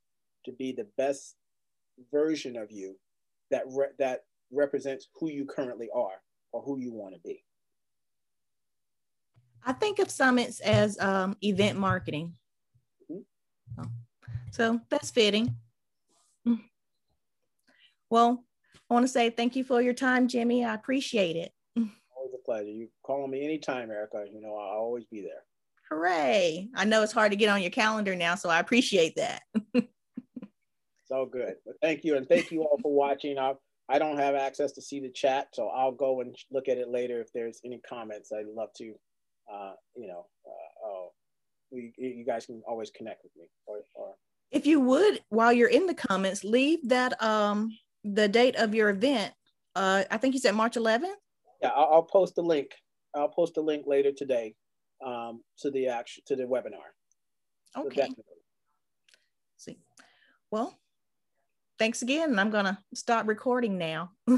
to be the best version of you that re- that represents who you currently are or who you want to be. I think of summits as um, event marketing. So that's fitting. Well, I want to say thank you for your time, Jimmy. I appreciate it. Always a pleasure. You call me anytime, Ericka. You know, I'll always be there. Hooray. I know it's hard to get on your calendar now, so I appreciate that. (laughs) it's all good. But thank you. And thank you all for watching. I, I don't have access to see the chat, so I'll go and look at it later if there's any comments. I'd love to, uh, you know, uh, oh, you, you guys can always connect with me. Or, or if you would, while you're in the comments, leave that um the date of your event. Uh, I think you said March 11th. Yeah, I'll, I'll post the link. I'll post the link later today um, to the action to the webinar. Okay. So See, well, thanks again, and I'm gonna stop recording now. (laughs)